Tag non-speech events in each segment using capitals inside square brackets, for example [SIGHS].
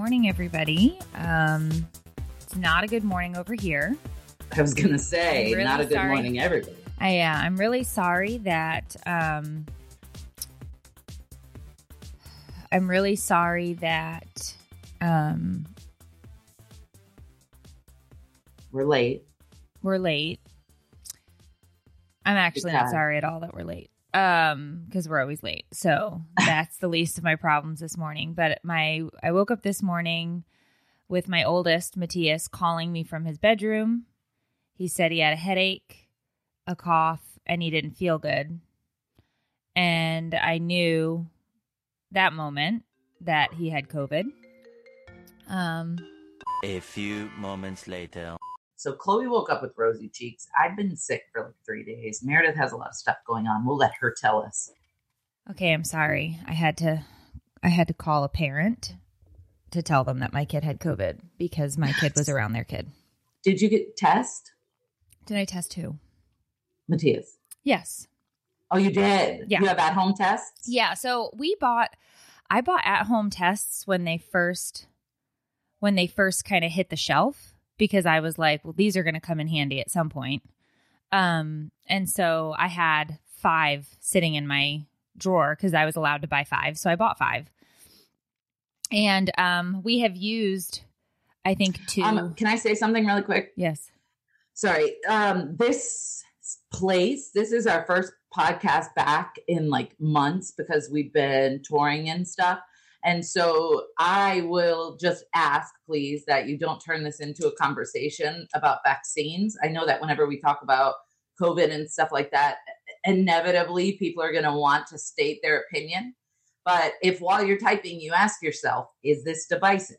morning, everybody. Um, it's not a good morning over here. I was gonna say, I'm really not a good sorry. morning, everybody. I, uh, I'm really sorry that. Um, I'm really sorry that. Um, We're late. we're late. I'm actually not sorry at all that we're late. Um, because we're always late. So [LAUGHS] that's the least of my problems this morning. But my I woke up this morning with my oldest, Matthias, calling me from his bedroom. He said he had a headache, a cough, and he didn't feel good. And I knew that moment that he had COVID. Um, A few moments later. So Chloe woke up with rosy cheeks. I've been sick for like three days. Meredith has a lot of stuff going on. We'll let her tell us. Okay, I'm sorry. I had to I had to call a parent to tell them that my kid had COVID because my kid was around their kid. Did you get test, Did I test who? Matthias? Yes. Oh, you did. Yeah. You have at home tests. Yeah, so we bought I bought at-home tests when they first when they first kind of hit the shelf because I was like, well these are going to come in handy at some point. Um and so I had 5 sitting in my drawer cuz I was allowed to buy 5, so I bought 5. And um we have used I think two Um, can I say something really quick? Yes. Sorry. Um, this place, this is our first podcast back in like months because we've been touring and stuff. And so I will just ask, please, that you don't turn this into a conversation about vaccines. I know that whenever we talk about COVID and stuff like that, inevitably people are going to want to state their opinion. But if while you're typing, you ask yourself, is this divisive?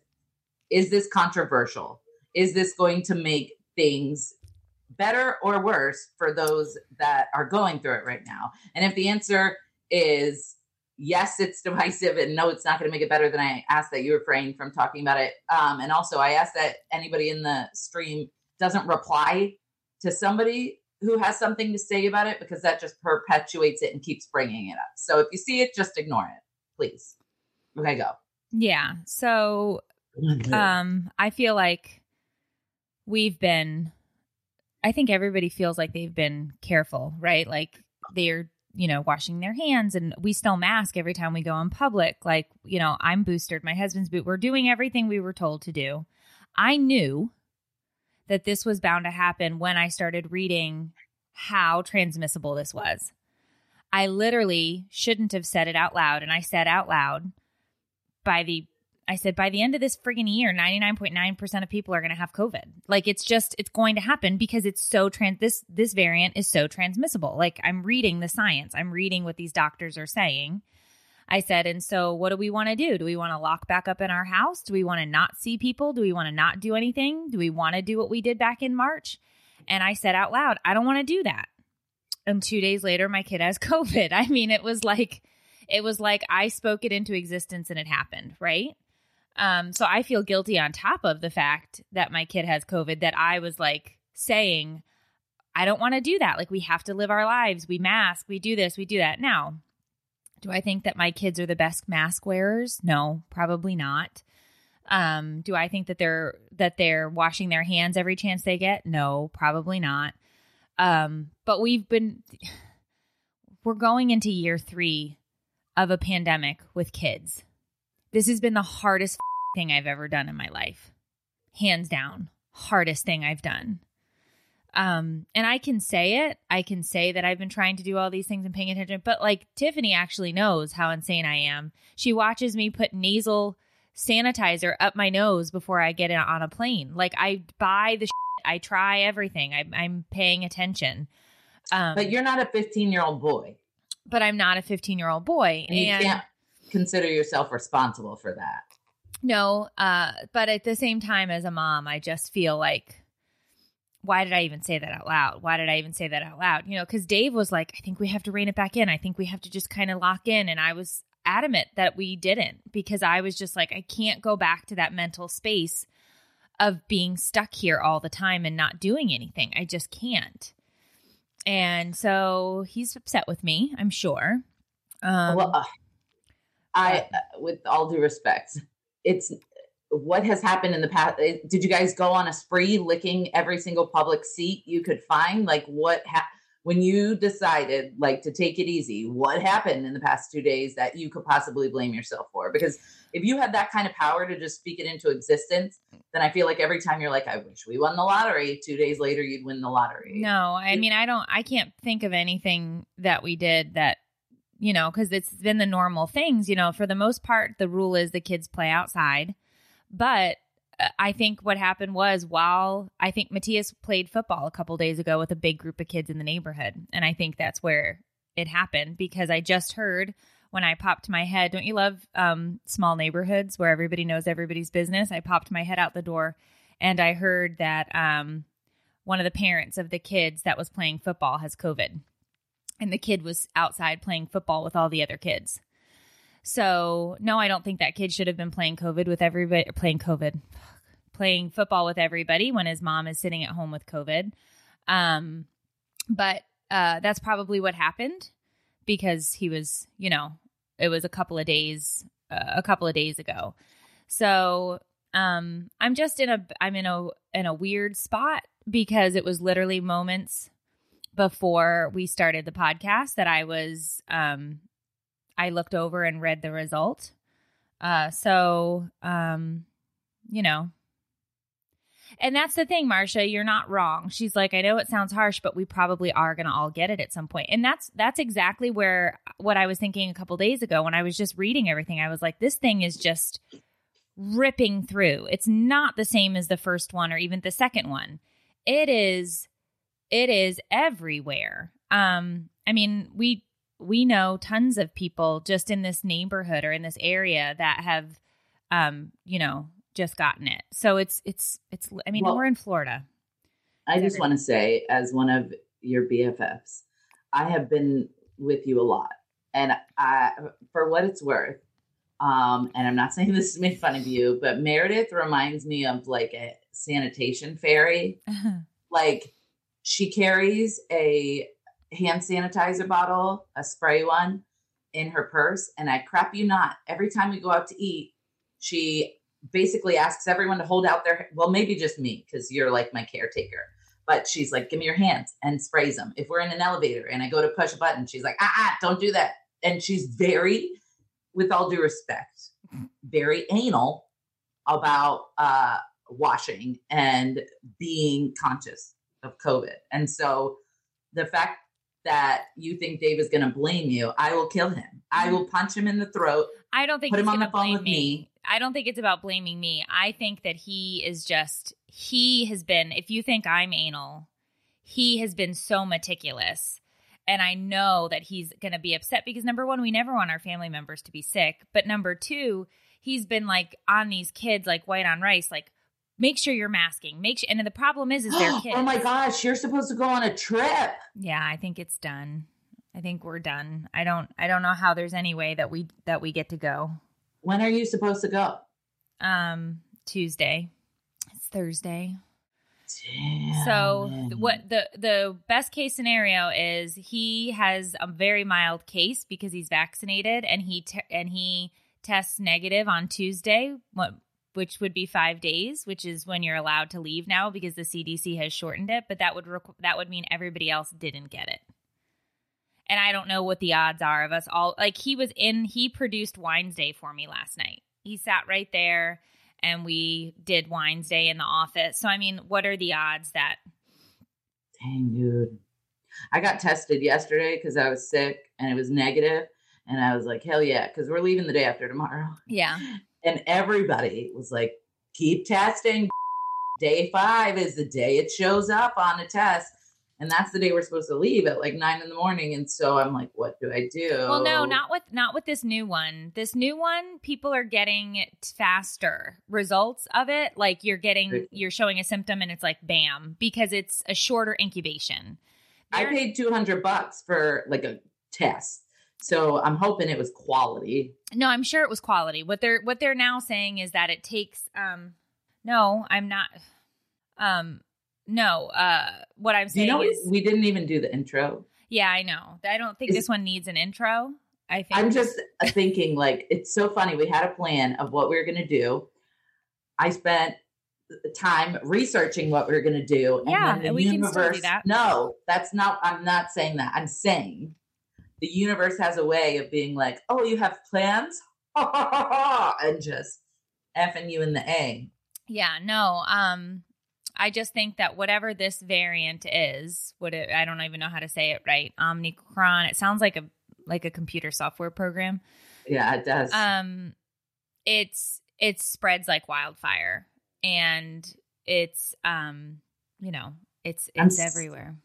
Is this controversial? Is this going to make things better or worse for those that are going through it right now? And if the answer is yes, it's divisive, and no, it's not going to make it better, than I ask that you refrain from talking about it. Um, and also, I ask that anybody in the stream doesn't reply to somebody who has something to say about it because that just perpetuates it and keeps bringing it up. So if you see it, just ignore it, please. Okay, go. Yeah. So um I feel like we've been I think everybody feels like they've been careful, right? Like they're, you know, washing their hands and we still mask every time we go in public. Like, you know, I'm boosted, my husband's boot. We're doing everything we were told to do. I knew that this was bound to happen when I started reading how transmissible this was. I literally shouldn't have said it out loud. And I said out loud by the, I said, by the end of this friggin' year, 99.9% of people are going to have COVID. Like it's just, it's going to happen because it's so trans, this, this variant is so transmissible. Like I'm reading the science, I'm reading what these doctors are saying. I said, and so what do we want to do? Do we want to lock back up in our house? Do we want to not see people? Do we want to not do anything? Do we want to do what we did back in March? And I said out loud, I don't want to do that. And two days later, my kid has [LAUGHS] COVID. I mean, it was like, it was like I spoke it into existence and it happened, right? Um, so I feel guilty on top of the fact that my kid has COVID that I was like saying, I don't want to do that. Like we have to live our lives. We mask, we do this, we do that. Now, do I think that my kids are the best mask wearers? No, probably not. Um, do I think that they're that they're washing their hands every chance they get? No, probably not. Um, but we've been [SIGHS] we're going into year 3 of a pandemic with kids. This has been the hardest [LAUGHS] thing I've ever done in my life. Hands down, hardest thing I've done. Um, and I can say it. I can say that I've been trying to do all these things and paying attention, but like Tiffany actually knows how insane I am. She watches me put nasal sanitizer up my nose before I get on a plane. Like I buy the shit, [LAUGHS] I try everything. I, I'm paying attention. Um, But you're not a 15 year old boy. but I'm not a 15 year old boy. And you can't consider yourself responsible for that. No, uh, but at the same time, as a mom, I just feel like, why did I even say that out loud? Why did I even say that out loud? You know, because Dave was like, I think we have to rein it back in. I think we have to just kind of lock in. And I was adamant that we didn't because I was just like, I can't go back to that mental space of being stuck here all the time and not doing anything. I just can't. And so he's upset with me, I'm sure. Um, well, uh, I, uh, with all due respect, it's what has happened in the past? Did you guys go on a spree licking every single public seat you could find? Like what ha- when you decided like to take it easy, what happened in the past two days that you could possibly blame yourself for? Because if you had that kind of power to just speak it into existence, then I feel like every time you're like, I wish we won the lottery, two days later you'd win the lottery. No, I mean, I don't, I can't think of anything that we did that, you know, because it's been the normal things. You know, for the most part, the rule is the kids play outside. But uh, I think what happened was while I think Matthias played football a couple days ago with a big group of kids in the neighborhood. And I think that's where it happened because I just heard when I popped my head, don't you love um, small neighborhoods where everybody knows everybody's business? I popped my head out the door and I heard that um, one of the parents of the kids that was playing football has COVID. And the kid was outside playing football with all the other kids. So, no, I don't think that kid should have been playing COVID with everybody, playing COVID, [SIGHS] playing football with everybody when his mom is sitting at home with COVID. Um, but uh, that's probably what happened because he was, you know, it was a couple of days, uh, a couple of days ago. So, um, I'm just in a, I'm in a, in a weird spot because it was literally moments before we started the podcast that I was, um, I looked over and read the result. Uh, so, um, you know, and that's the thing, Marcia, you're not wrong. She's like, I know it sounds harsh, but we probably are going to all get it at some point. And that's that's exactly where what I was thinking a couple days ago when I was just reading everything. I was like, this thing is just ripping through. It's not the same as the first one or even the second one. It is it is everywhere. Um I mean, we we know tons of people just in this neighborhood or in this area that have um, you know, just gotten it. So it's it's it's I mean, Well, we're in Florida. I just want to say, as one of your BFFs, I have been with you a lot, and I, for what it's worth, um, and I'm not [LAUGHS] saying this to make fun of you, but Meredith reminds me of like a sanitation fairy. [LAUGHS] Like she carries a hand sanitizer bottle, a spray one, in her purse, and I crap you not. Every time we go out to eat, she basically asks everyone to hold out their well maybe just me because you're like my caretaker. But she's like give me your hands and sprays them if we're in an elevator and i go to push a button she's like ah, ah don't do that. And she's very with all due respect very anal about uh washing and being conscious of covid and so the fact that you think dave is going to blame you i will kill him i mm-hmm. will punch him in the throat I don't think Put he's him on the phone blame with me. I don't think it's about blaming me. I think that he is just he has been if you think I'm anal, he has been so meticulous. And I know that he's going to be upset because number 1, we never want our family members to be sick, but number 2, he's been like on these kids like white on rice like make sure you're masking. Make sure and the problem is is they're kids. [GASPS] oh my gosh you're supposed to go on a trip Yeah, I think it's done. I think we're done. I don't I don't know how there's any way that we that we get to go. when are you supposed to go Um Tuesday. It's Thursday. Damn, So what the the best case scenario is he has a very mild case because he's vaccinated and he te- and he tests negative on Tuesday, what which would be 5 days, which is when you're allowed to leave now because the CDC has shortened it, but that would requ- that would mean everybody else didn't get it. And I don't know what the odds are of us all like he was in he produced Wines Day for me last night. He sat right there and we did Wines Day in the office. So I mean, what are the odds that Dang, dude. I got tested yesterday because I was sick and it was negative, And I was like, hell yeah, because we're leaving the day after tomorrow. Yeah. [LAUGHS] And everybody was like, keep testing. Day five is the day it shows up on a test. And that's the day we're supposed to leave at like nine in the morning. And so I'm like, what do I do? Well, no, not with not with this new one. This new one, people are getting faster results of it. Like you're getting, you're showing a symptom, and it's like bam, because it's a shorter incubation. I They're- paid 200 bucks for like a test. So I'm hoping it was quality. No, I'm sure it was quality. What they're what they're now saying is that it takes um no, I'm not um no, uh what I'm You saying know, is we didn't even do the intro. yeah, I know. I don't think Is- this one needs an intro. I think I'm just thinking like it's so funny. We had a plan of what we were going to do. I spent time researching what we are going to do. And yeah, the we universe, can still do that. No, that's not. I'm not saying that. I'm saying the universe has a way of being like, "Oh, you have plans," [LAUGHS] and just effing you in the a. Yeah. No. Um. I just think that whatever this variant is, what it, I don't even know how to say it right. Omicron. It sounds like a like a computer software program. Yeah, it does. Um, it's it spreads like wildfire, and it's um, you know, it's it's I'm, everywhere.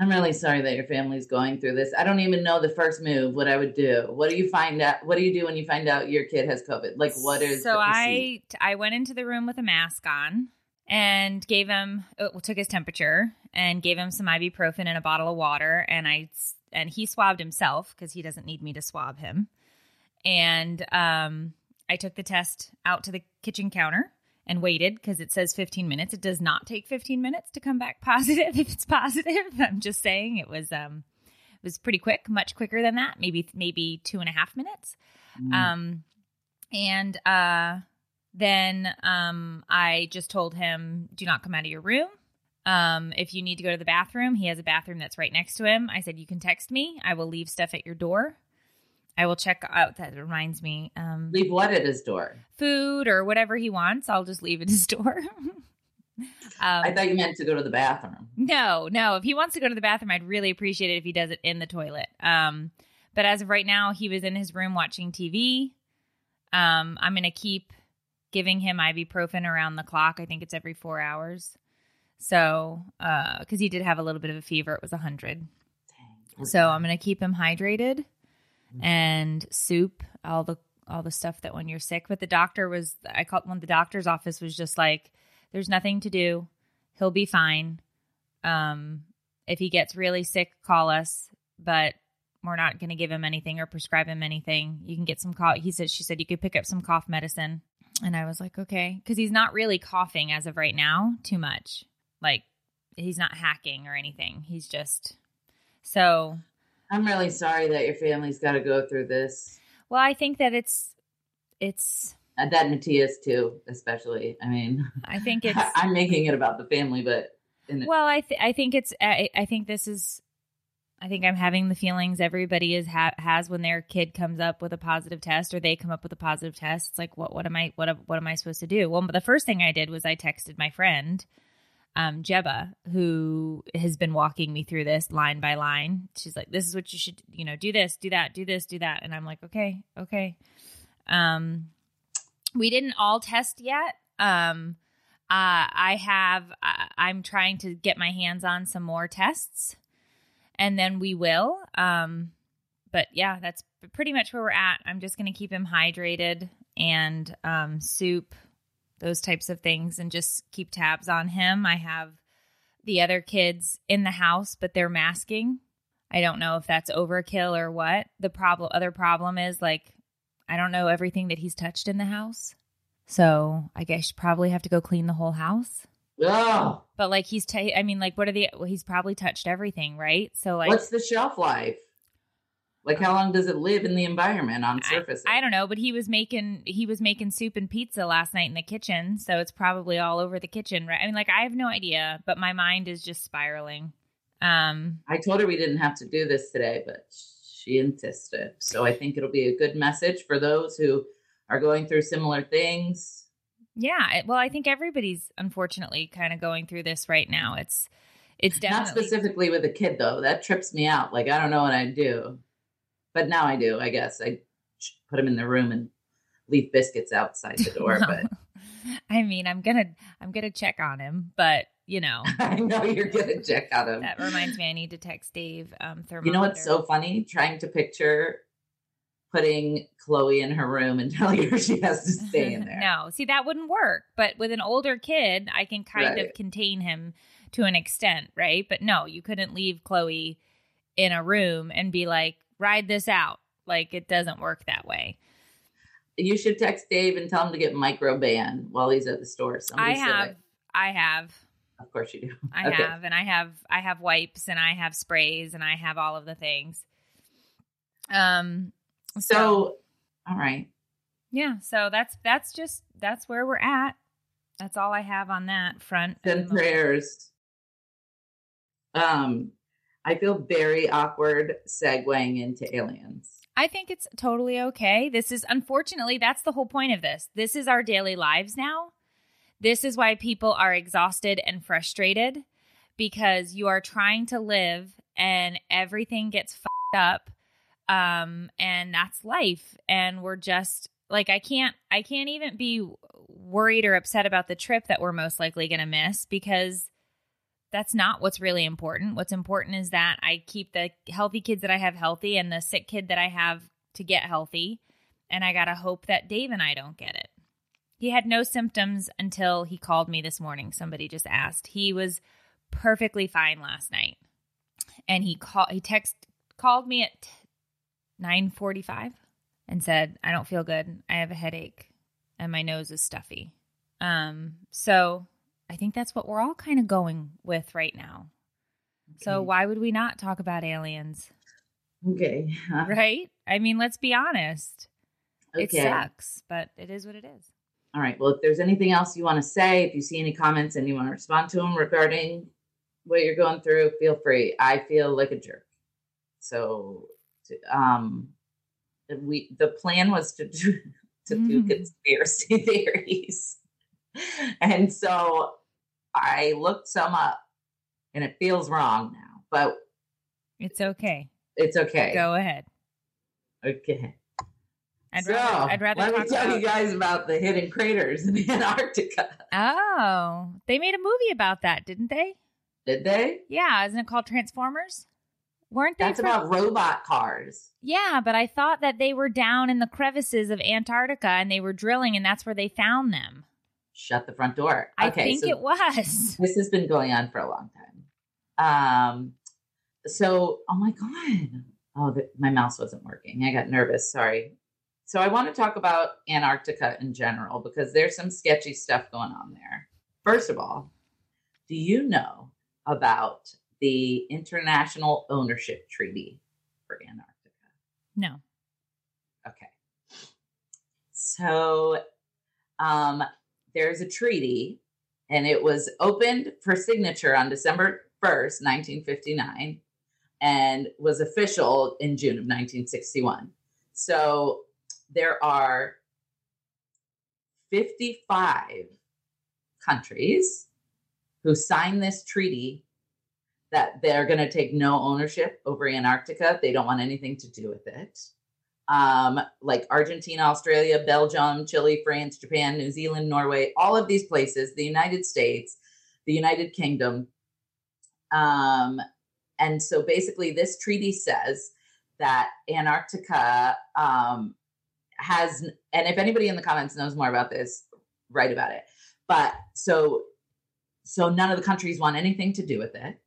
I'm really sorry that your family's going through this. I don't even know the first move. What I would do. What do you find out? What do you do when you find out your kid has COVID? Like, what is? So I I went into the room with a mask on and gave him uh, took his temperature and gave him some ibuprofen and a bottle of water and I and he swabbed himself because he doesn't need me to swab him. And um, I took the test out to the kitchen counter and waited because it says 15 minutes. It does not take 15 minutes to come back [LAUGHS] positive if it's positive. [LAUGHS] I'm just saying it was um it was pretty quick, much quicker than that. Maybe maybe two and a half minutes. Mm. Um and uh then um, I just told him, do not come out of your room. Um, if you need to go to the bathroom, he has a bathroom that's right next to him. I said, you can text me. I will leave stuff at your door. I will check out. That reminds me. Um, leave what at his door? Food or whatever he wants. I'll just leave at his [LAUGHS] door. um, I thought you meant to go to the bathroom. No, no. If he wants to go to the bathroom, I'd really appreciate it if he does it in the toilet. Um, but as of right now, he was in his room watching TV. Um, I'm going to keep giving him ibuprofen around the clock. I think it's every four hours. So, because uh, he did have a little bit of a fever, it was 100. So I'm going to keep him hydrated. And soup, all the all the stuff that when you're sick. But the doctor was, I called when the doctor's office was just like, there's nothing to do. He'll be fine. Um, if he gets really sick, call us. But we're not going to give him anything or prescribe him anything. You can get some cough. He said, she said you could pick up some cough medicine. And I was like, okay, because he's not really coughing as of right now too much. Like he's not hacking or anything. He's just so. I'm really sorry that your family's got to go through this. Well, I think that it's it's uh, and that Matthias too, especially. I mean, I think [LAUGHS] it's. I'm making it about the family, but well, I th- I think it's I, I think this is I think I'm having the feelings everybody is ha- has when their kid comes up with a positive test or they come up with a positive test. It's like what what am I what what am I supposed to do? Well, the first thing I did was I texted my friend um Jeba who has been walking me through this line by line. She's like this is what you should, you know, do this, do that, do this, do that. And I'm like, "Okay, okay." Um we didn't all test yet. Um uh, I have, uh, I'm trying to get my hands on some more tests and then we will. Um, but yeah, that's pretty much where we're at. I'm just going to keep him hydrated and um, soup, those types of things, and just keep tabs on him. I have the other kids in the house, but they're masking. I don't know if that's overkill or what. The problem, other problem is like, I don't know everything that he's touched in the house. So I guess you probably have to go clean the whole house. Yeah. But like he's, t- I mean, like what are the? Well, he's probably touched everything, right? So like, what's the shelf life? Like how long does it live in the environment on surface? I, I, don't know, but he was making he was making soup and pizza last night in the kitchen, so it's probably all over the kitchen, right? I mean, like I have no idea, but my mind is just spiraling. Um I told her we didn't have to do this today, but she insisted. So I think it'll be a good message for those who are going through similar things yeah, well, I think everybody's unfortunately kind of going through this right now. It's it's definitely not specifically with a kid though. That trips me out. Like I don't know what I'd do, but now I do. I guess I put him in the room and leave biscuits outside the door. [LAUGHS] But I mean, I'm gonna I'm gonna check on him, but you know, [LAUGHS] I know you're gonna check on him. That reminds me, I need to text Dave. Um, thermometer. You know what's so funny? Trying to picture putting Chloe in her room and [LAUGHS] telling her she has to stay in there. no, see, that wouldn't work. But with an older kid, I can kind right. of contain him to an extent, right? But no, you couldn't leave Chloe in a room and be like, ride this out. Like, it doesn't work that way. You should text Dave and tell him to get Microban while he's at the store. Somebody I have. I have. Of course you do. [LAUGHS] I okay. have, and I have I have wipes and I have sprays and I have all of the things. Um, so, all right. Yeah, so that's that's just that's where we're at. That's all I have on that front. the prayers. Um, I feel very awkward segueing into aliens. I think it's totally okay. This is unfortunately that's the whole point of this. This is our daily lives now. This is why people are exhausted and frustrated because you are trying to live and everything gets up. Um and that's life and we're just like I can't I can't even be worried or upset about the trip that we're most likely going to miss because that's not what's really important. What's important is that I keep the healthy kids that I have healthy and the sick kid that I have to get healthy. And I got to hope that Dave and I don't get it. He had no symptoms until he called me this morning. Somebody just asked. He was perfectly fine last night. And he called he text called me at 9:45 and said, "I don't feel good. I have a headache and my nose is stuffy." Um so I think that's what we're all kind of going with right now. So why would we not talk about aliens, Okay. [LAUGHS] right? I mean, let's be honest. It Okay. sucks, but it is what it is. All right. Well, if there's anything else you want to say, if you see any comments and you want to respond to them regarding what you're going through, feel free. I feel like a jerk. So, um, we the plan was to do [LAUGHS] to do Mhm. conspiracy [LAUGHS] theories, and so I looked some up, and it feels wrong now, but It's okay. it's okay. Go ahead. Okay. I'd so, rather I'd rather let me tell about you guys about the hidden craters in [LAUGHS] Antarctica. Oh, they made a movie about that, didn't they? Did they? Yeah, isn't it called Transformers? Weren't they? That's from- about robot cars. Yeah, but I thought that they were down in the crevices of Antarctica and they were drilling, and that's where they found them. Shut the front door. I okay, think so it was. [LAUGHS] this has been going on for a long time. Um, so oh my god, oh the, my mouse wasn't working. I got nervous. Sorry. So I want to talk about Antarctica in general because there's some sketchy stuff going on there. First of all, do you know about the International Ownership Treaty for Antarctica? No. Okay. So um, there's a treaty, and it was opened for signature on December 1st, 1959, and was official in June of 1961. So there are 55 countries who signed this treaty that they're going to take no ownership over Antarctica. They don't want anything to do with it um, like Argentina, Australia, Belgium, Chile, France, Japan, New Zealand, Norway, all of these places, the United States, the United Kingdom. Um, and so basically, this treaty says that Antarctica um, has, and if anybody in the comments knows more about this, write about it. But so, so none of the countries want anything to do with it.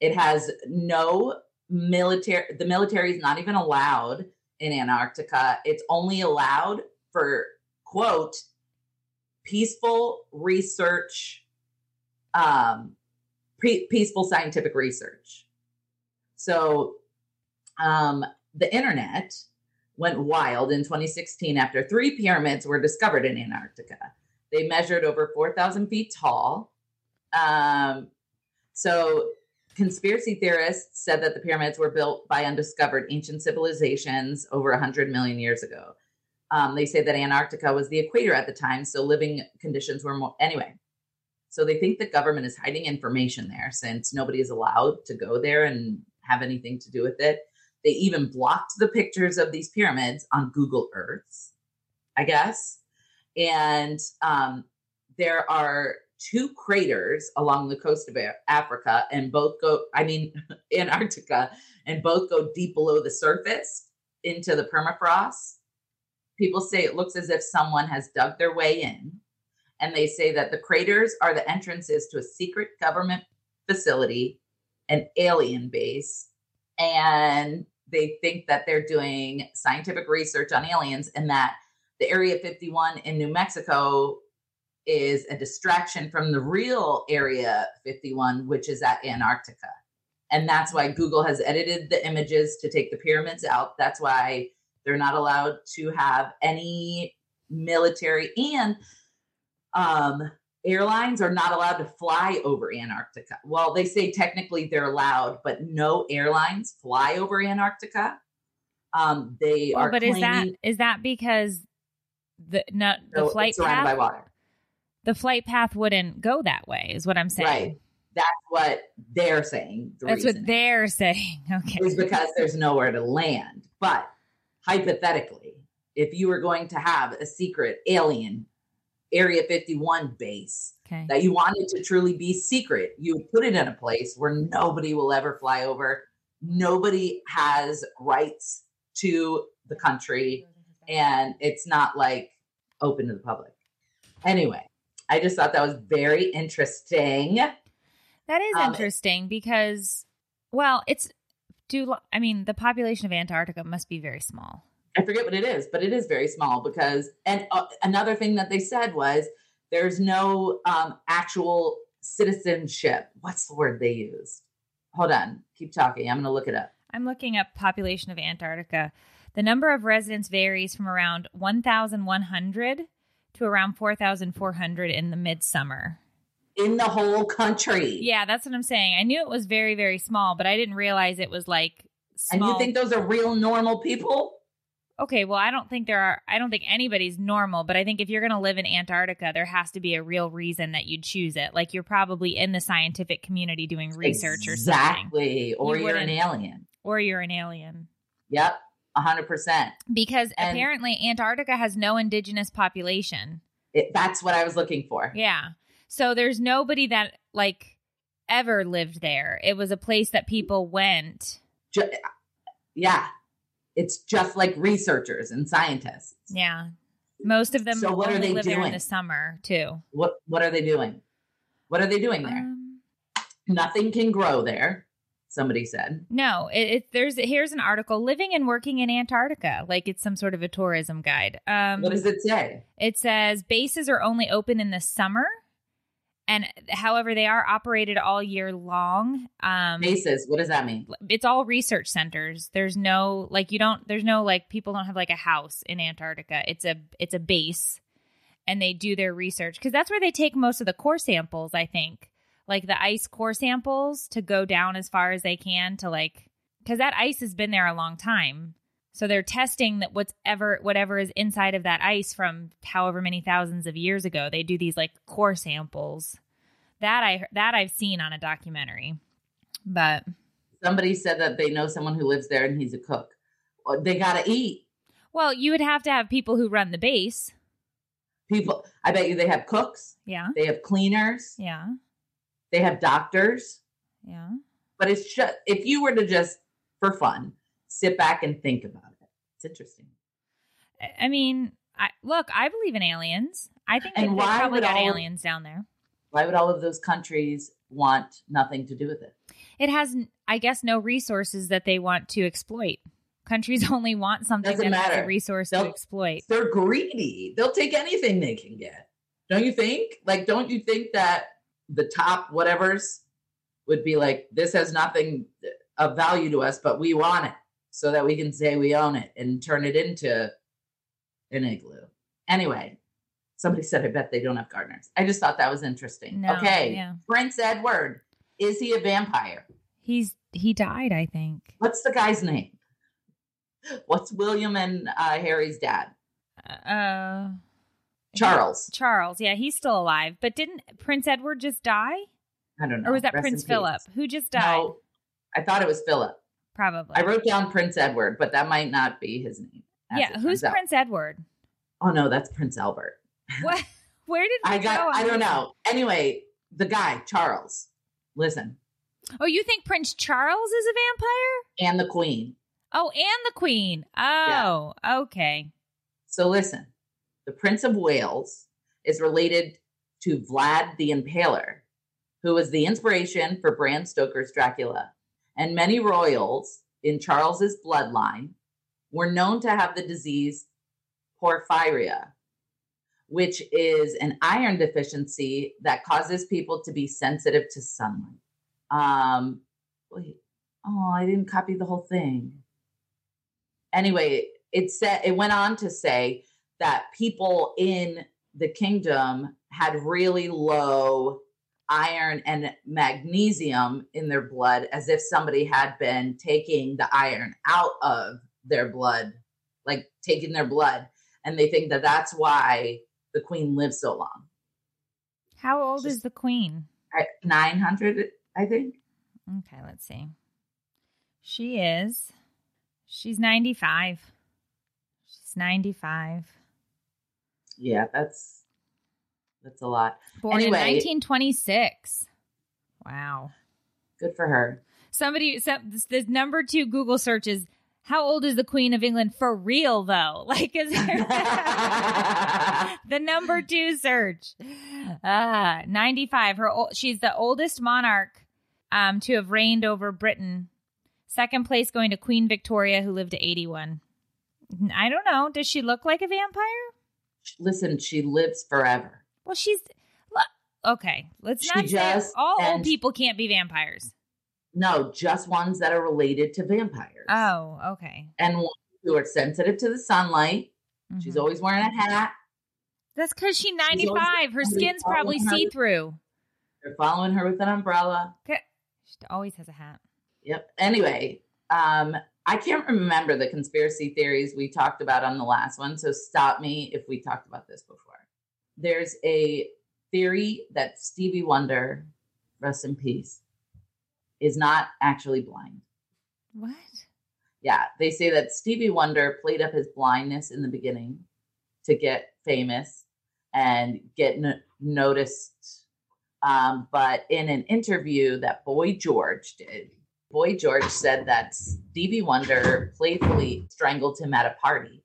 It has no military, the military is not even allowed in Antarctica. It's only allowed for quote peaceful research, um, pre- peaceful scientific research. So, um, the internet went wild in 2016 after three pyramids were discovered in Antarctica. They measured over 4,000 feet tall. Um, so conspiracy theorists said that the pyramids were built by undiscovered ancient civilizations over 100 million years ago. Um, they say that Antarctica was the equator at the time, so living conditions were more. Anyway, so they think the government is hiding information there since nobody is allowed to go there and have anything to do with it. They even blocked the pictures of these pyramids on Google Earths, I guess. And um, there are two craters along the coast of Africa, and both go, I mean, [LAUGHS] Antarctica, and both go deep below the surface into the permafrost. People say it looks as if someone has dug their way in. And they say that the craters are the entrances to a secret government facility, an alien base. And they think that they're doing scientific research on aliens and that the Area 51 in New Mexico is a distraction from the real Area 51, which is at Antarctica. And that's why Google has edited the images to take the pyramids out. That's why they're not allowed to have any military and um airlines are not allowed to fly over Antarctica. Well, they say technically they're allowed, but no airlines fly over Antarctica. Um, they Well, are but is that claiming is that because the no, the no, flight it's surrounded by path water. The flight path wouldn't go that way? Is what I'm saying. Right. That's what they're saying. the That's what they're saying. [LAUGHS] Okay. is because there's nowhere to land. But hypothetically, if you were going to have a secret alien Area 51 base Okay. that you wanted to truly be secret, you put it in a place where nobody will ever fly over. Nobody has rights to the country, and it's not like open to the public. Anyway, I just thought that was very interesting. That is Um, interesting because, well, it's do I mean the population of Antarctica must be very small. I forget what it is, but it is very small because, and uh, another thing that they said was there's no um, actual citizenship. What's the word they used? Hold on, keep talking. I'm going to look it up. I'm looking up population of Antarctica. The number of residents varies from around 1,100 to around 4,400 in the midsummer. In the whole country. Yeah, that's what I'm saying. I knew it was very, very small, but I didn't realize it was like And you think those are real normal people? okay, well, I don't think there are, I don't think anybody's normal, but I think if you're going to live in Antarctica, there has to be a real reason that you'd choose it. Like you're probably in the scientific community doing research or something, Exactly. Or You you are an alien. or you're an alien. Yep. 100%. Because And- apparently Antarctica has no indigenous population. It, that's what I was looking for. Yeah. So there's nobody that like ever lived there. It was a place that people went. Ju- yeah. It's just like researchers and scientists. Yeah. Most of them So what are they live there in doing? the summer too. What what are they doing? What are they doing there? Um, Nothing can grow there. Somebody said. no, it, it there's here's an article living and working in Antarctica, like it's some sort of a tourism guide. Um, What does it say? It says bases are only open in the summer, and however they are operated all year long. Um, Bases. What does that mean? it's all research centers. There's no like you don't there's no like people don't have like a house in Antarctica. It's a it's a base and they do their research cuz that's where they take most of the core samples, I think. Like the ice core samples to go down as far as they can to like cuz that ice has been there a long time. So they're testing that what's ever whatever is inside of that ice from however many thousands of years ago. They do these like core samples. That I that I've seen on a documentary. But Somebody said that they know someone who lives there and he's a cook. They got to eat. Well, you would have to have people who run the base. People, I bet you they have cooks, Yeah. they have cleaners, Yeah. They have doctors. Yeah. But it's just, if you were to just, for fun, sit back and think about it, it's interesting. I- mean, I look, I believe in aliens. I think And they why probably got all- aliens down there. Why would all of those countries want nothing to do with it? It has, I guess, no resources that they want to exploit. Countries [LAUGHS] only want something Doesn't that has a resource to They'll- exploit. They're greedy. They'll take anything they can get. Don't you think? Like, don't you think that the top whatevers would be like, this has nothing of value to us, but we want it so that we can say we own it and turn it into an igloo. Anyway, somebody said, I bet they don't have gardeners. I just thought that was interesting. No, okay. yeah. Prince Edward. Is he a vampire? He's he died, I think. What's the guy's name? What's William and uh, Harry's dad? Uh Charles. Charles. Yeah, he's still alive. But didn't Prince Edward just die? I don't know. Or was that Rest Prince. Philip? Who just died? No, I thought it was Philip. Probably. I wrote down Prince Edward, but that might not be his name. yeah, who's out. Prince Edward? Oh no, that's Prince Albert. [LAUGHS] What? Where did I go got. on I don't know. Anyway, the guy Charles. Listen, Oh, you think Prince Charles is a vampire? and the Queen. Oh, and the Queen. Oh, okay. So listen, the Prince of Wales is related to Vlad the Impaler, who was the inspiration for Bram Stoker's Dracula. And many royals in Charles's bloodline were known to have the disease porphyria, which is an iron deficiency that causes people to be sensitive to sunlight. Um, wait, oh, I didn't copy the whole thing. Anyway, it said it went on to say that people in the kingdom had really low iron and magnesium in their blood, as if somebody had been taking the iron out of their blood, like taking their blood. And they think that that's why the queen lives so long. How old Just- is the queen? 900, I think. Okay, let's see. She is. She's 95. She's 95. Yeah, that's that's a lot. Born in 1926. Wow. Good for her. Somebody, some, this, this number two Google search is how old is the Queen of England for real, though? [LAUGHS] Like, is [LAUGHS] the number two search? Ah, 95. Her, ol- she's the oldest monarch um, to have reigned over Britain. Second place going to Queen Victoria, who lived to 81. I don't know. Does she look like a vampire? Listen, she lives forever. Well, she's. Okay, let's She not say just- all old people can't be vampires. No, just ones that are related to vampires. Oh, okay. And ones who are sensitive to the sunlight. She's Mhm. always wearing a hat. That's because she's always 95. Her skin's probably see through. They're following her with an umbrella. Okay. She always has a hat. Yep. Anyway, um, I can't remember the conspiracy theories we talked about on the last one, so stop me if we talked about this before. There's a theory that Stevie Wonder, rest in peace, is not actually blind. What? Yeah, they say that Stevie Wonder played up his blindness in the beginning to get famous and get no- noticed. Um, but in an interview that Boy George did, Boy George said that Stevie Wonder playfully strangled him at a party.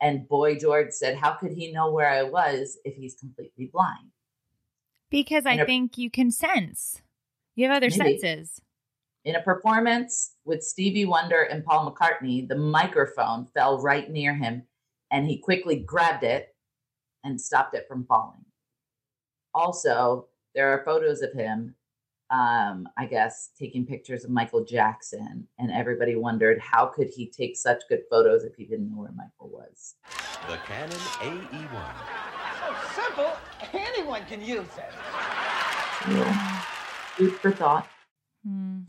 And Boy George said, How could he know where I was if he's completely blind? Because I And think you can sense. You have other Maybe. senses. In a performance with Stevie Wonder and Paul McCartney, the microphone fell right near him and he quickly grabbed it and stopped it from falling. Also, there are photos of him, um, I guess, taking pictures of Michael Jackson, and everybody wondered how could he take such good photos if he didn't know where Michael was. The Canon AE1. So simple, anyone can use it. Food for thought. Hmm.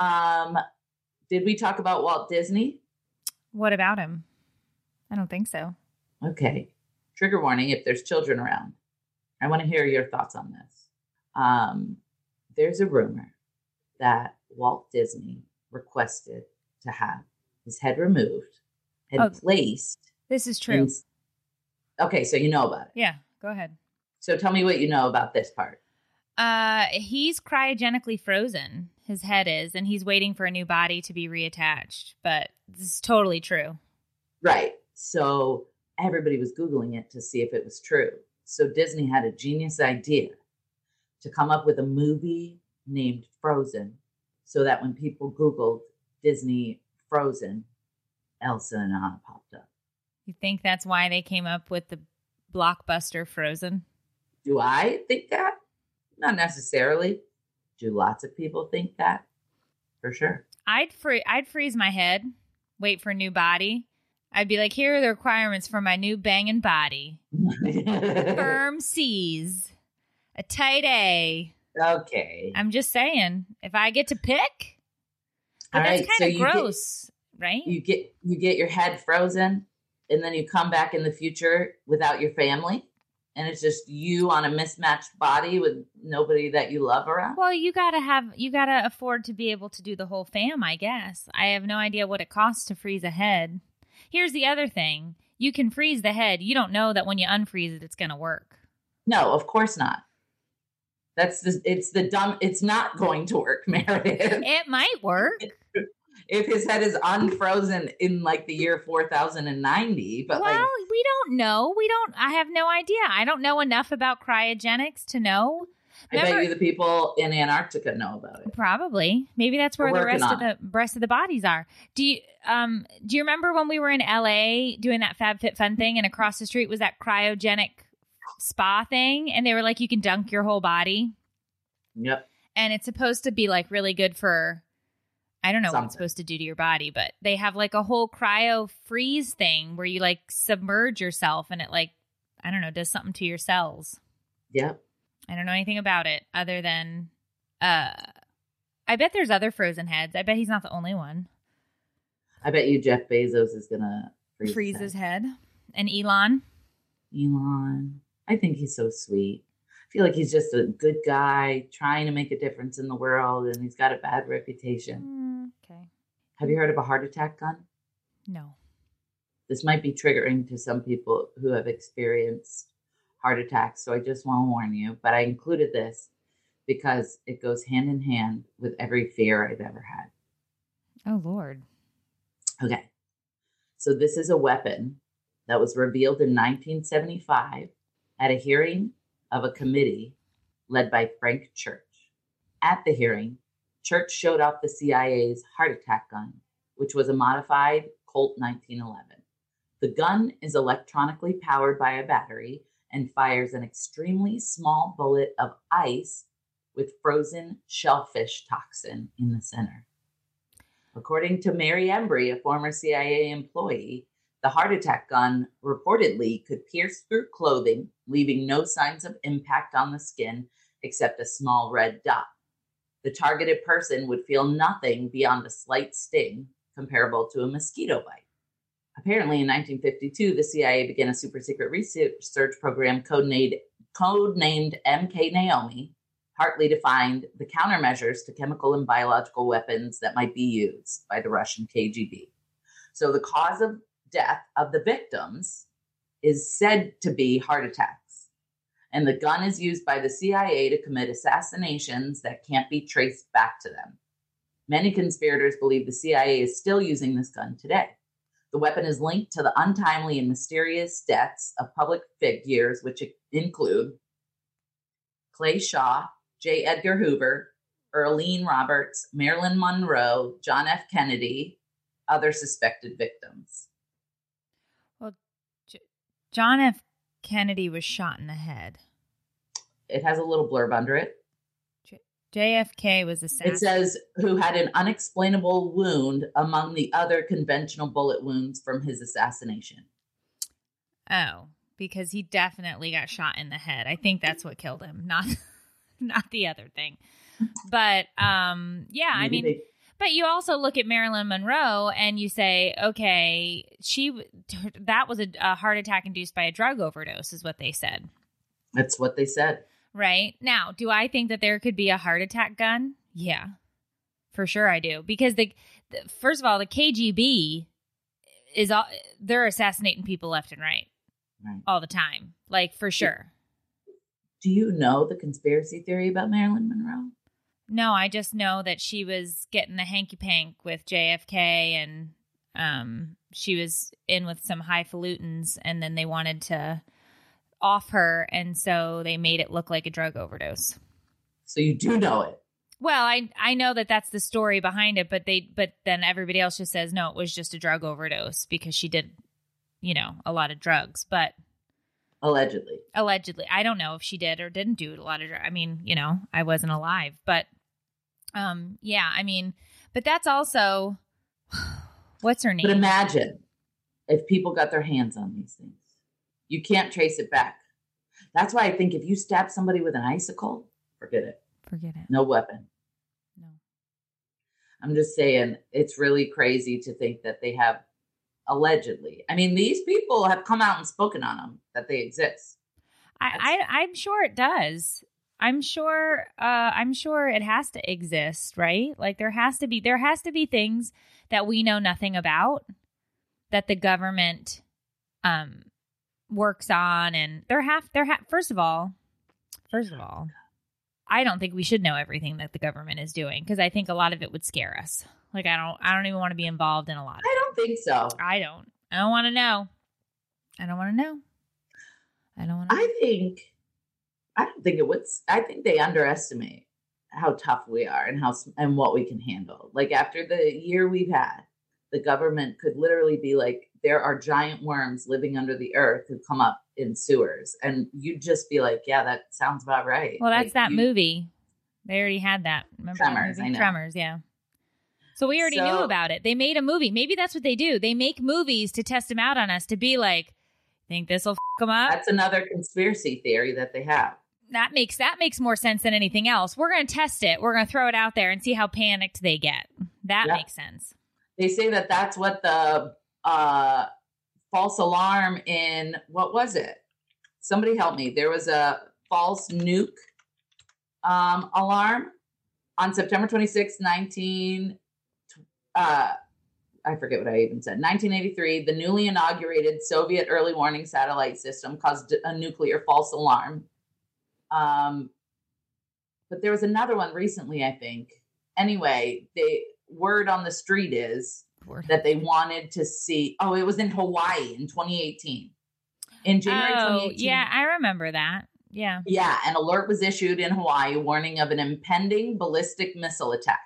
Um, did we talk about Walt Disney? What about him? I don't think so. Okay. Trigger warning if there's children around. I want to hear your thoughts on this. Um, there's a rumor that Walt Disney requested to have his head removed and Oh. placed. This is true. in- okay, so you know about it. yeah, go ahead. So tell me what you know about this part. Uh, he's cryogenically frozen. His head is, and he's waiting for a new body to be reattached. But this is totally true. Right. So everybody was Googling it to see if it was true. So Disney had a genius idea to come up with a movie named Frozen so that when people Googled Disney Frozen, Elsa and Anna popped up. You think that's why they came up with the blockbuster Frozen? Do I think that? Not necessarily. Do lots of people think that? For sure. I'd free I'd freeze my head, wait for a new body. I'd be like, here are the requirements for my new banging body. [LAUGHS] Firm C's, a tight A. okay. I'm just saying, if I get to pick, but All that's right, kind so of get- gross, right? you get you get your head frozen and then you come back in the future without your family and it's just you on a mismatched body with nobody that you love around well, you gotta have you gotta afford to be able to do the whole fam, I guess. I have no idea what it costs to freeze a head. Here's the other thing: you can freeze the head. You don't know that when you unfreeze it, it's gonna work. no of course not that's the it's the dumb it's not going to work [LAUGHS] meredith It might work. if his head is unfrozen in like the year 4090 but well, like we don't know. We don't. I have no idea. I don't know enough about cryogenics to know. i bet you the people in antarctica know about it Probably. Maybe that's where We're the rest of the rest of the bodies are. Do you um do you remember when we were in LA doing that Fab Fit Fun thing and across the street was that cryogenic spa thing and they were like you can dunk your whole body yep and it's supposed to be like really good for I don't know what it's supposed to do to your body, but they have like a whole cryo freeze thing where you like submerge yourself and it like I don't know, does something to your cells. Yep. I don't know anything about it other than uh I bet there's other frozen heads. I bet he's not the only one. I bet you Jeff Bezos is gonna freeze, Freeze his his head. head. And Elon. Elon. I think he's so sweet. I feel like he's just a good guy trying to make a difference in the world, and he's got a bad reputation. Mm, okay. Have you heard of a heart attack gun? No. This might be triggering to some people who have experienced heart attacks, so I just want to warn you. But I included this because it goes hand in hand with every fear I've ever had. Oh Lord. Okay. So this is a weapon that was revealed in 1975 at a hearing of a committee led by Frank Church. At the hearing, Church showed off the CIA's heart attack gun, which was a modified Colt 1911. The gun is electronically powered by a battery and fires an extremely small bullet of ice with frozen shellfish toxin in the center. According to Mary Embree, a former CIA employee, the heart attack gun reportedly could pierce through clothing, leaving no signs of impact on the skin except a small red dot. The targeted person would feel nothing beyond a slight sting, comparable to a mosquito bite. Apparently, in 1952, the CIA began a super secret research program codenamed, codenamed MK Naomi, partly to find the countermeasures to chemical and biological weapons that might be used by the Russian KGB. So, the cause of death of the victims is said to be heart attacks. And the gun is used by the CIA to commit assassinations that can't be traced back to them. Many conspirators believe the CIA is still using this gun today. The weapon is linked to the untimely and mysterious deaths of public figures, which include Clay Shaw, J. Edgar Hoover, Earlene Roberts, Marilyn Monroe, John F. Kennedy, other suspected victims. John F. Kennedy was shot in the head. It has a little blurb under it. JFK was assassinated. It says, who had an unexplainable wound among the other conventional bullet wounds from his assassination. Oh, because he definitely got shot in the head. I think that's what killed him, not [LAUGHS] not the other thing. But um yeah, I mean they- but you also look at Marilyn Monroe and you say, okay, she that was a, a heart attack induced by a drug overdose is what they said. that's what they said. Right. Now, do I think that there could be a heart attack gun? Yeah. For sure I do. Because the, the first of all, the KGB is all they're assassinating people left and right Right. all the time. Like for sure. Do you know the conspiracy theory about Marilyn Monroe? No, I just know that she was getting the hanky pank with JFK and um she was in with some highfalutins and then they wanted to off her and so they made it look like a drug overdose. So you do know it. Well, I I know that that's the story behind it, but they but then everybody else just says no, it was just a drug overdose because she did, you know, a lot of drugs. But Allegedly. allegedly, I don't know if she did or didn't do a lot of drugs. I mean, you know, I wasn't alive, but um, yeah, I mean, but that's also [SIGHS] what's her name? But imagine if people got their hands on these things. You can't trace it back. That's why I think if you stab somebody with an icicle, forget it. Forget it. No weapon. No. I'm just saying it's really crazy to think that they have allegedly. I mean, these people have come out and spoken on them that they exist. I, I I'm sure it does. I'm sure uh I'm sure it has to exist, right? Like there has to be there has to be things that we know nothing about that the government um works on and there have there ha- first of all first of all I don't think we should know everything that the government is doing because I think a lot of it would scare us. Like I don't I don't even want to be involved in a lot of I don't think so. I don't. I don't want to know. I don't want to know. I don't want to I think I don't think it would. I think they underestimate how tough we are and how and what we can handle. Like after the year we've had, the government could literally be like, there are giant worms living under the earth who come up in sewers, and you'd just be like, yeah, that sounds about right. Well, that's Like, that you- movie. They already had that. Remember Tremors, that I know. Tremors, yeah. So we already knew about it. They made a movie. Maybe that's what they do. They make movies to test them out on us to be like, Think this will f them up? That's another conspiracy theory that they have. That makes that makes more sense than anything else. We're going to test it. We're going to throw it out there and see how panicked they get. That Yeah. makes sense. They say that that's what the uh, false alarm in what was it? Somebody help me. There was a false nuke um, alarm on September 26, 19. Uh, I forget what I even said. 1983, the newly inaugurated Soviet early warning satellite system caused a nuclear false alarm. Um, but there was another one recently, I think. Anyway, the word on the street is Word. that they wanted to see. Oh, it was in Hawaii in 2018. In January Oh, 2018. yeah, I remember that. Yeah. Yeah, an alert was issued in Hawaii warning of an impending ballistic missile attack.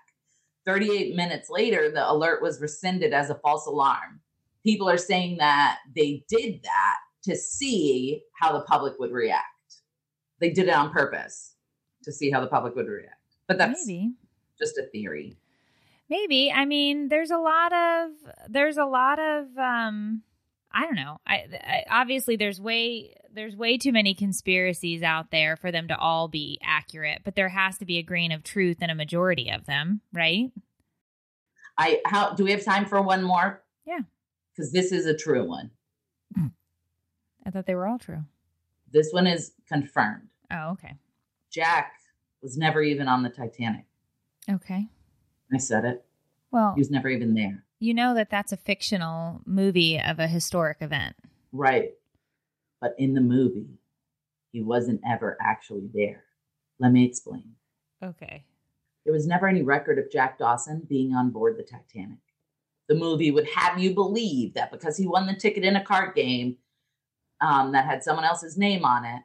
38 minutes later, the alert was rescinded as a false alarm. People are saying that they did that to see how the public would react. They did it on purpose to see how the public would react. But that's Maybe. just a theory. Maybe. I mean, there's a lot of there's a lot of um I don't know. I, I obviously there's way there's way too many conspiracies out there for them to all be accurate, but there has to be a grain of truth in a majority of them, right? I how do we have time for one more? Yeah. Because this is a true one. I thought they were all true. This one is confirmed. Oh, okay. Jack was never even on the Titanic. Okay. I said it. Well, He was never even there. you know that that's a fictional movie of a historic event. Right. But in the movie, he wasn't ever actually there. Let me explain. Okay. There was never any record of Jack Dawson being on board the Titanic. The movie would have you believe that because he won the ticket in a card game um, that had someone else's name on it,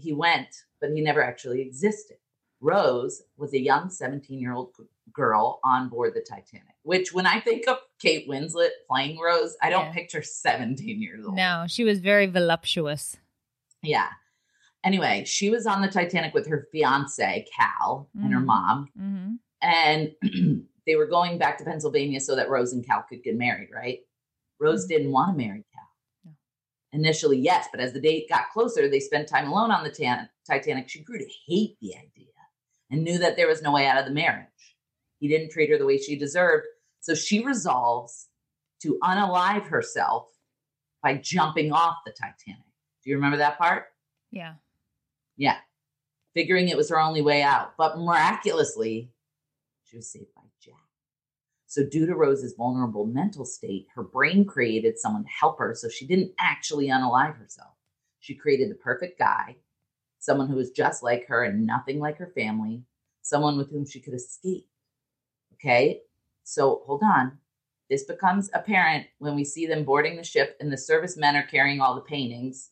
he went, but he never actually existed. Rose was a young 17 year old girl on board the Titanic, which when I think of Kate Winslet playing Rose, I don't Yeah. picture 17 years old. No, she was very voluptuous. Yeah. Anyway, she was on the Titanic with her fiance, Cal, and her Mhm. mom. Mm-hmm. And [CLEARS THROAT] they were going back to Pennsylvania so that Rose and Cal could get married, right? Rose didn't want to marry. Initially, yes, but as the date got closer, they spent time alone on the tan- Titanic. She grew to hate the idea and knew that there was no way out of the marriage. He didn't treat her the way she deserved. So she resolves to unalive herself by jumping off the Titanic. Do you remember that part? Yeah. Yeah. Figuring it was her only way out. But miraculously, she was saved by. So, due to Rose's vulnerable mental state, her brain created someone to help her. So, she didn't actually unalive herself. She created the perfect guy, someone who was just like her and nothing like her family, someone with whom she could escape. Okay. So, hold on. This becomes apparent when we see them boarding the ship and the servicemen are carrying all the paintings.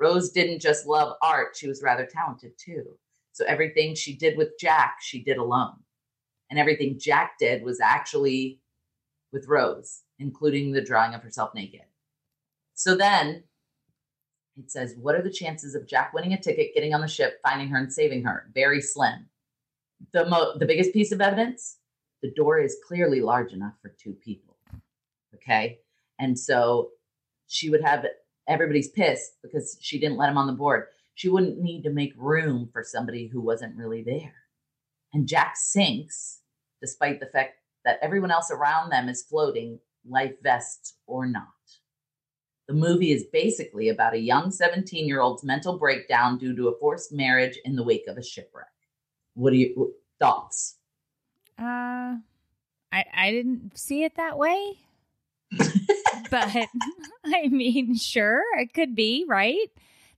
Rose didn't just love art, she was rather talented too. So everything she did with Jack, she did alone. And everything Jack did was actually with Rose, including the drawing of herself naked. So then it says, What are the chances of Jack winning a ticket, getting on the ship, finding her, and saving her? Very slim. The, mo- the biggest piece of evidence the door is clearly large enough for two people. Okay. And so she would have everybody's pissed because she didn't let him on the board. She wouldn't need to make room for somebody who wasn't really there. And Jack sinks despite the fact that everyone else around them is floating, life vests or not. The movie is basically about a young 17 year old's mental breakdown due to a forced marriage in the wake of a shipwreck. What are your thoughts? Uh, I I didn't see it that way, [LAUGHS] but [LAUGHS] I mean, sure, it could be right.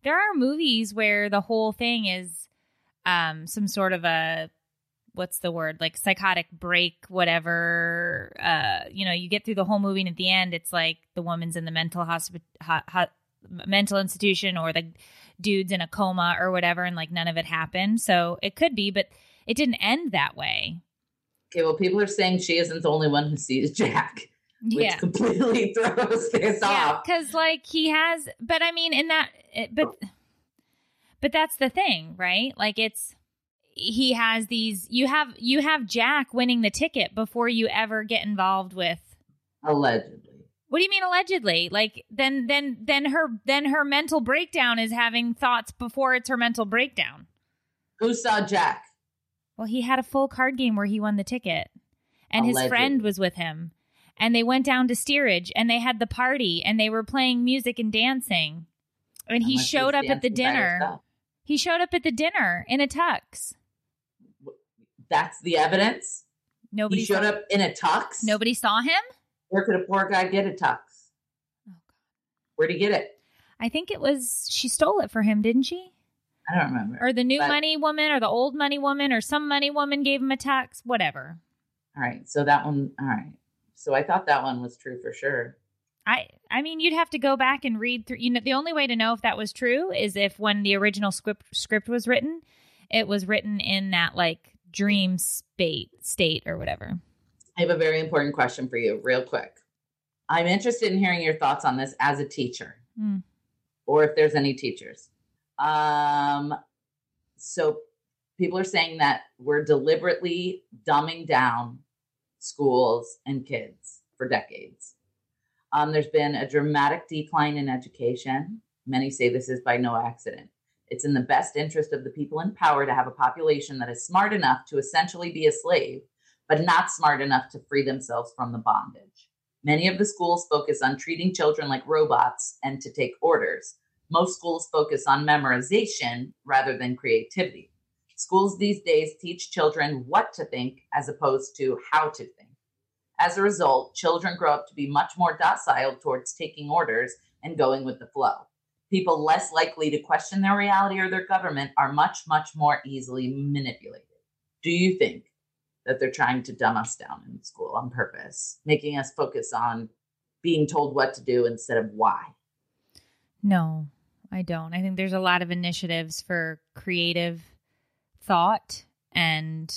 There are movies where the whole thing is um some sort of a what's the word? Like psychotic break whatever uh you know you get through the whole movie and at the end it's like the woman's in the mental hospital ho- ho- mental institution or the dude's in a coma or whatever and like none of it happened. So it could be but it didn't end that way. Okay, well, people are saying she isn't the only one who sees Jack, which yeah. completely [LAUGHS] throws this yeah off. because like he has but i mean in that it- but but that's the thing right? Like it's he has these you have you have jack winning the ticket before you ever get involved with Allegedly. What do you mean allegedly? Like then then then her then her mental breakdown is having thoughts before it's her mental breakdown. Who saw Jack? Well, he had a full card game where he won the ticket. And his friend was with him. And they went down to steerage and they had the party and they were playing music and dancing. And he Unless showed up at the dinner. He showed up at the dinner in a tux. That's the evidence. Nobody he showed saw, up in a tux. Nobody saw him? Where could a poor guy get a tux? Oh, Where'd he get it? I think it was she stole it for him, didn't she? I don't remember. Or the new But- money woman or the old money woman or some money woman gave him a tux, whatever. All right. So that one. All right. So I thought that one was true for sure. I I mean you'd have to go back and read through you know the only way to know if that was true is if when the original script script was written it was written in that like dream state state or whatever. I have a very important question for you, real quick. I'm interested in hearing your thoughts on this as a teacher, Hmm. or if there's any teachers. Um, so people are saying that we're deliberately dumbing down schools and kids for decades. Um, there's been a dramatic decline in education. Many say this is by no accident. It's in the best interest of the people in power to have a population that is smart enough to essentially be a slave but not smart enough to free themselves from the bondage. Many of the schools focus on treating children like robots and to take orders. Most schools focus on memorization rather than creativity. Schools these days teach children what to think as opposed to how to think. As a result, children grow up to be much more docile towards taking orders and going with the flow. People less likely to question their reality or their government are much, much more easily manipulated. Do you think that they're trying to dumb us down in school on purpose, making us focus on being told what to do instead of why. No, I don't. I think there's a lot of initiatives for creative thought and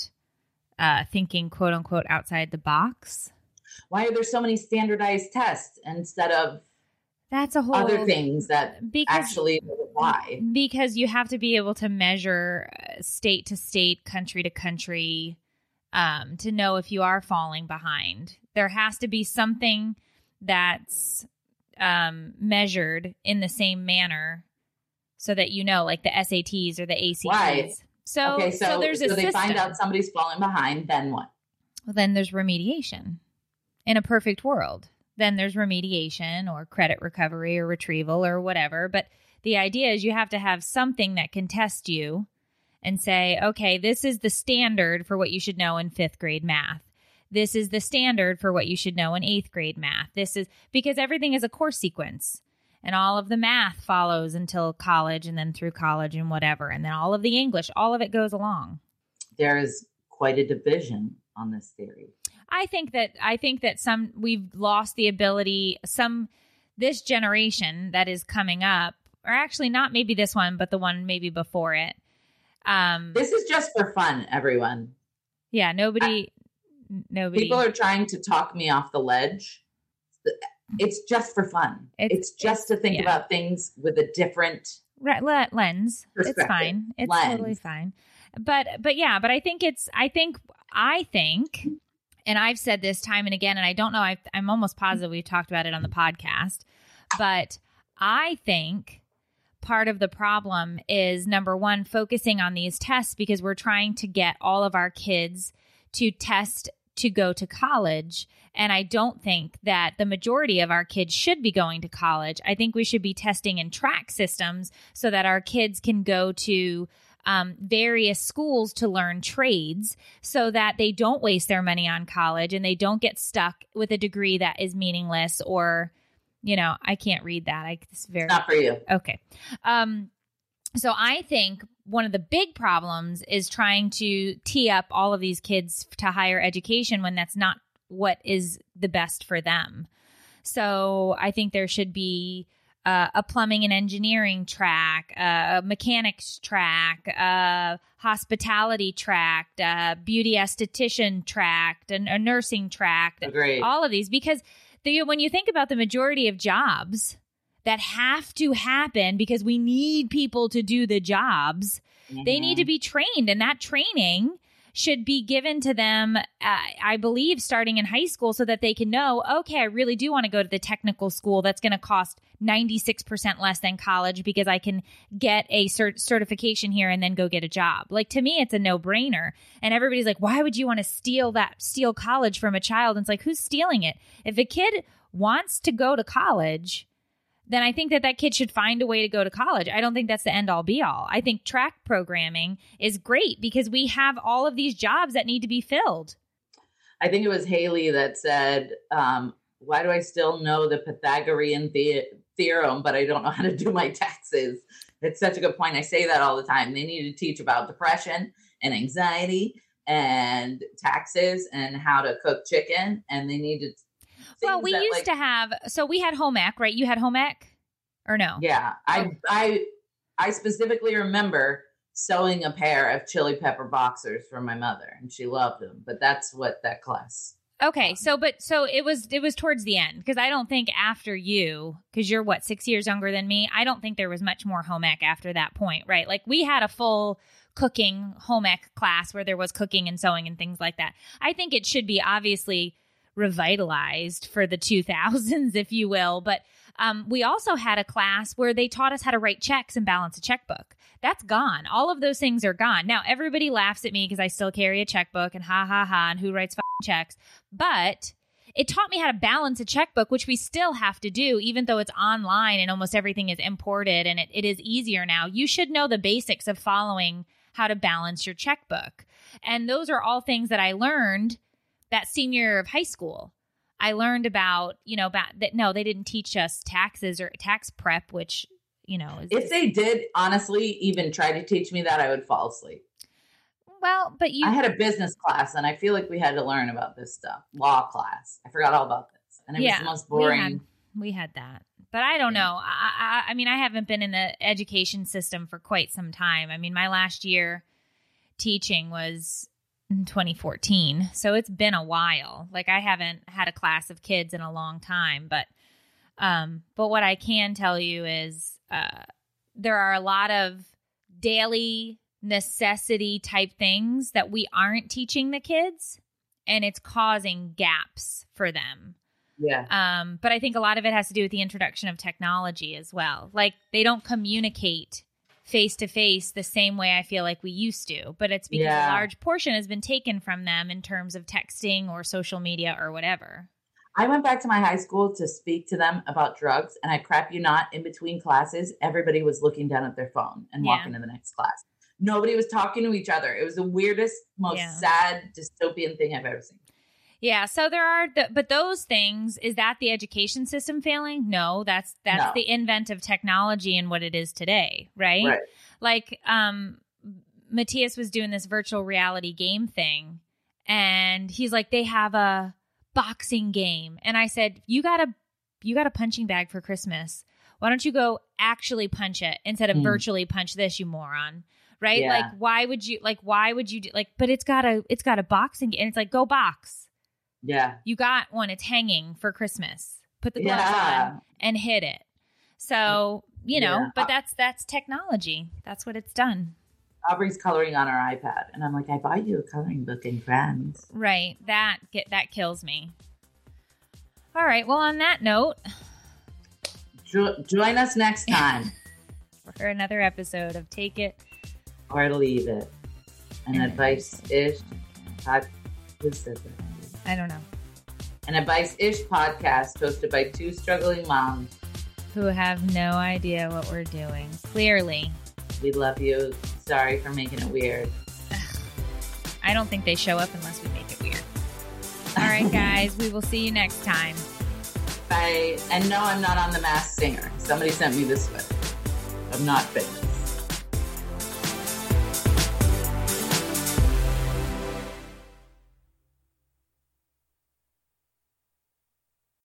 uh, thinking, quote unquote, outside the box. Why are there so many standardized tests instead of That's a whole other things that because actually why because you have to be able to measure uh, state to state, country to country, um, to know if you are falling behind. There has to be something that's um, measured in the same manner, so that you know, like the SATs or the ACTs. Right. So, okay, so, so, there's a so they system. find out somebody's falling behind, then what? Well, then there's remediation. In a perfect world, then there's remediation or credit recovery or retrieval or whatever. But the idea is you have to have something that can test you and say, okay, this is the standard for what you should know in fifth grade math. This is the standard for what you should know in eighth grade math. This is because everything is a course sequence and all of the math follows until college and then through college and whatever. And then all of the English, all of it goes along. There is quite a division on this theory. I think that I think that some we've lost the ability some this generation that is coming up or actually not maybe this one but the one maybe before it. Um This is just for fun, everyone. yeah, nobody nobody People are trying to talk me off the ledge. It's just for fun. It's- It's, just to think yeah. about things with a different Re- le- lens. It's fine. It's Lens. totally fine. But but yeah, but I think it's I think I think and I've said this time and again and I don't know I I'm almost positive we've talked about it on the podcast, but I think part of the problem is number 1 focusing on these tests because we're trying to get all of our kids to test to go to college. And I don't think that the majority of our kids should be going to college. I think we should be testing in track systems so that our kids can go to um, various schools to learn trades so that they don't waste their money on college and they don't get stuck with a degree that is meaningless or, you know, I can't read that. I, it's very not for you. Okay. Um, so I think one of the big problems is trying to tee up all of these kids to higher education when that's not what is the best for them. So I think there should be uh, a plumbing and engineering track, uh, a mechanics track, a hospitality track, a beauty esthetician track, and a nursing track, Agreed. all of these. Because the, when you think about the majority of jobs that have to happen because we need people to do the jobs, they need to be trained. And that training should be given to them, uh, I believe, starting in high school so that they can know, okay, I really do want to go to the technical school that's going to cost 96% less than college because I can get a cert- certification here and then go get a job. Like to me, it's a no brainer. And everybody's like, why would you want to steal that, steal college from a child? And it's like, who's stealing it? If a kid wants to go to college, then I think that that kid should find a way to go to college. I don't think that's the end all be all. I think track programming is great because we have all of these jobs that need to be filled. I think it was Haley that said, um, "Why do I still know the Pythagorean the- theorem, but I don't know how to do my [LAUGHS] taxes?" It's such a good point. I say that all the time. They need to teach about depression and anxiety and taxes and how to cook chicken, and they need to Well, we that, used like- to have, so we had home ec, right? You had home ec or no? Yeah, I Oh. I I specifically remember sewing a pair of chili pepper boxers for my mother, and she loved them. But that's what that class. Okay, so but so it was it was towards the end because I don't think after you because you're what six years younger than me. I don't think there was much more home ec after that point, right? Like we had a full cooking home ec class where there was cooking and sewing and things like that. I think it should be obviously revitalized for the 2000s, [LAUGHS] if you will, but. Um, we also had a class where they taught us how to write checks and balance a checkbook. That's gone. All of those things are gone. Now, everybody laughs at me because I still carry a checkbook and ha ha ha, and who writes checks. But it taught me how to balance a checkbook, which we still have to do, even though it's online and almost everything is imported and it, it is easier now. You should know the basics of following how to balance your checkbook. And those are all things that I learned that senior year of high school. I learned about, you know, about that. No, they didn't teach us taxes or tax prep, which, you know, is, If they did honestly even try to teach me that, I would fall asleep. Well, but you, I had a business class, and I feel like we had to learn about this stuff. Law class. I forgot all about this, and it Yeah, was the most we had- boring. we had that but i don't Yeah. know I, I i mean i haven't been in the education system for quite some time i mean my last year teaching was in 2014 so it's been a while like i haven't had a class of kids in a long time but um but what i can tell you is uh there are a lot of daily necessity type things that we aren't teaching the kids and it's causing gaps for them Yeah, um, but I think a lot of it has to do with the introduction of technology as well. Like they don't communicate face to face the same way I feel like we used to, but it's because Yeah. a large portion has been taken from them in terms of texting or social media or whatever. I went back to my high school to speak to them about drugs, and I crap you not, in between classes, everybody was looking down at their phone and Yeah. walking to the next class. Nobody was talking to each other. It was the weirdest, most Yeah. sad dystopian thing I've ever seen. Yeah, so there are, the, but those things is that the education system failing? No, that's that's No. the invent of technology and what it is today, right? Right. like um Matthias was doing this virtual reality game thing and he's like they have a boxing game and I said you got a you got a punching bag for Christmas why don't you go actually punch it instead of Hmm. virtually punch this you moron right Yeah. like why would you like why would you do like but it's got a it's got a boxing and it's like go box Yeah. you got one it's hanging for Christmas put the gloves Yeah. on and hit it so you know Yeah. but that's that's technology that's what it's done Aubrey's coloring on her iPad, and I'm like, I bought you a coloring book and crayons. Right. That get that kills me. All right. Well, on that note, Jo- join us next time, [LAUGHS] for another episode of Take It. Or leave it. An And mm-hmm. advice ish pod. Who said that? I don't know. An advice ish podcast hosted by two struggling moms. Who have no idea what we're doing. Clearly, We love you. Sorry for making it weird. I don't think they show up unless we make it weird. [LAUGHS] All right, guys. we will see you next time. Bye. And no, I'm not on The Masked Singer. Somebody sent me this one. I'm not fake.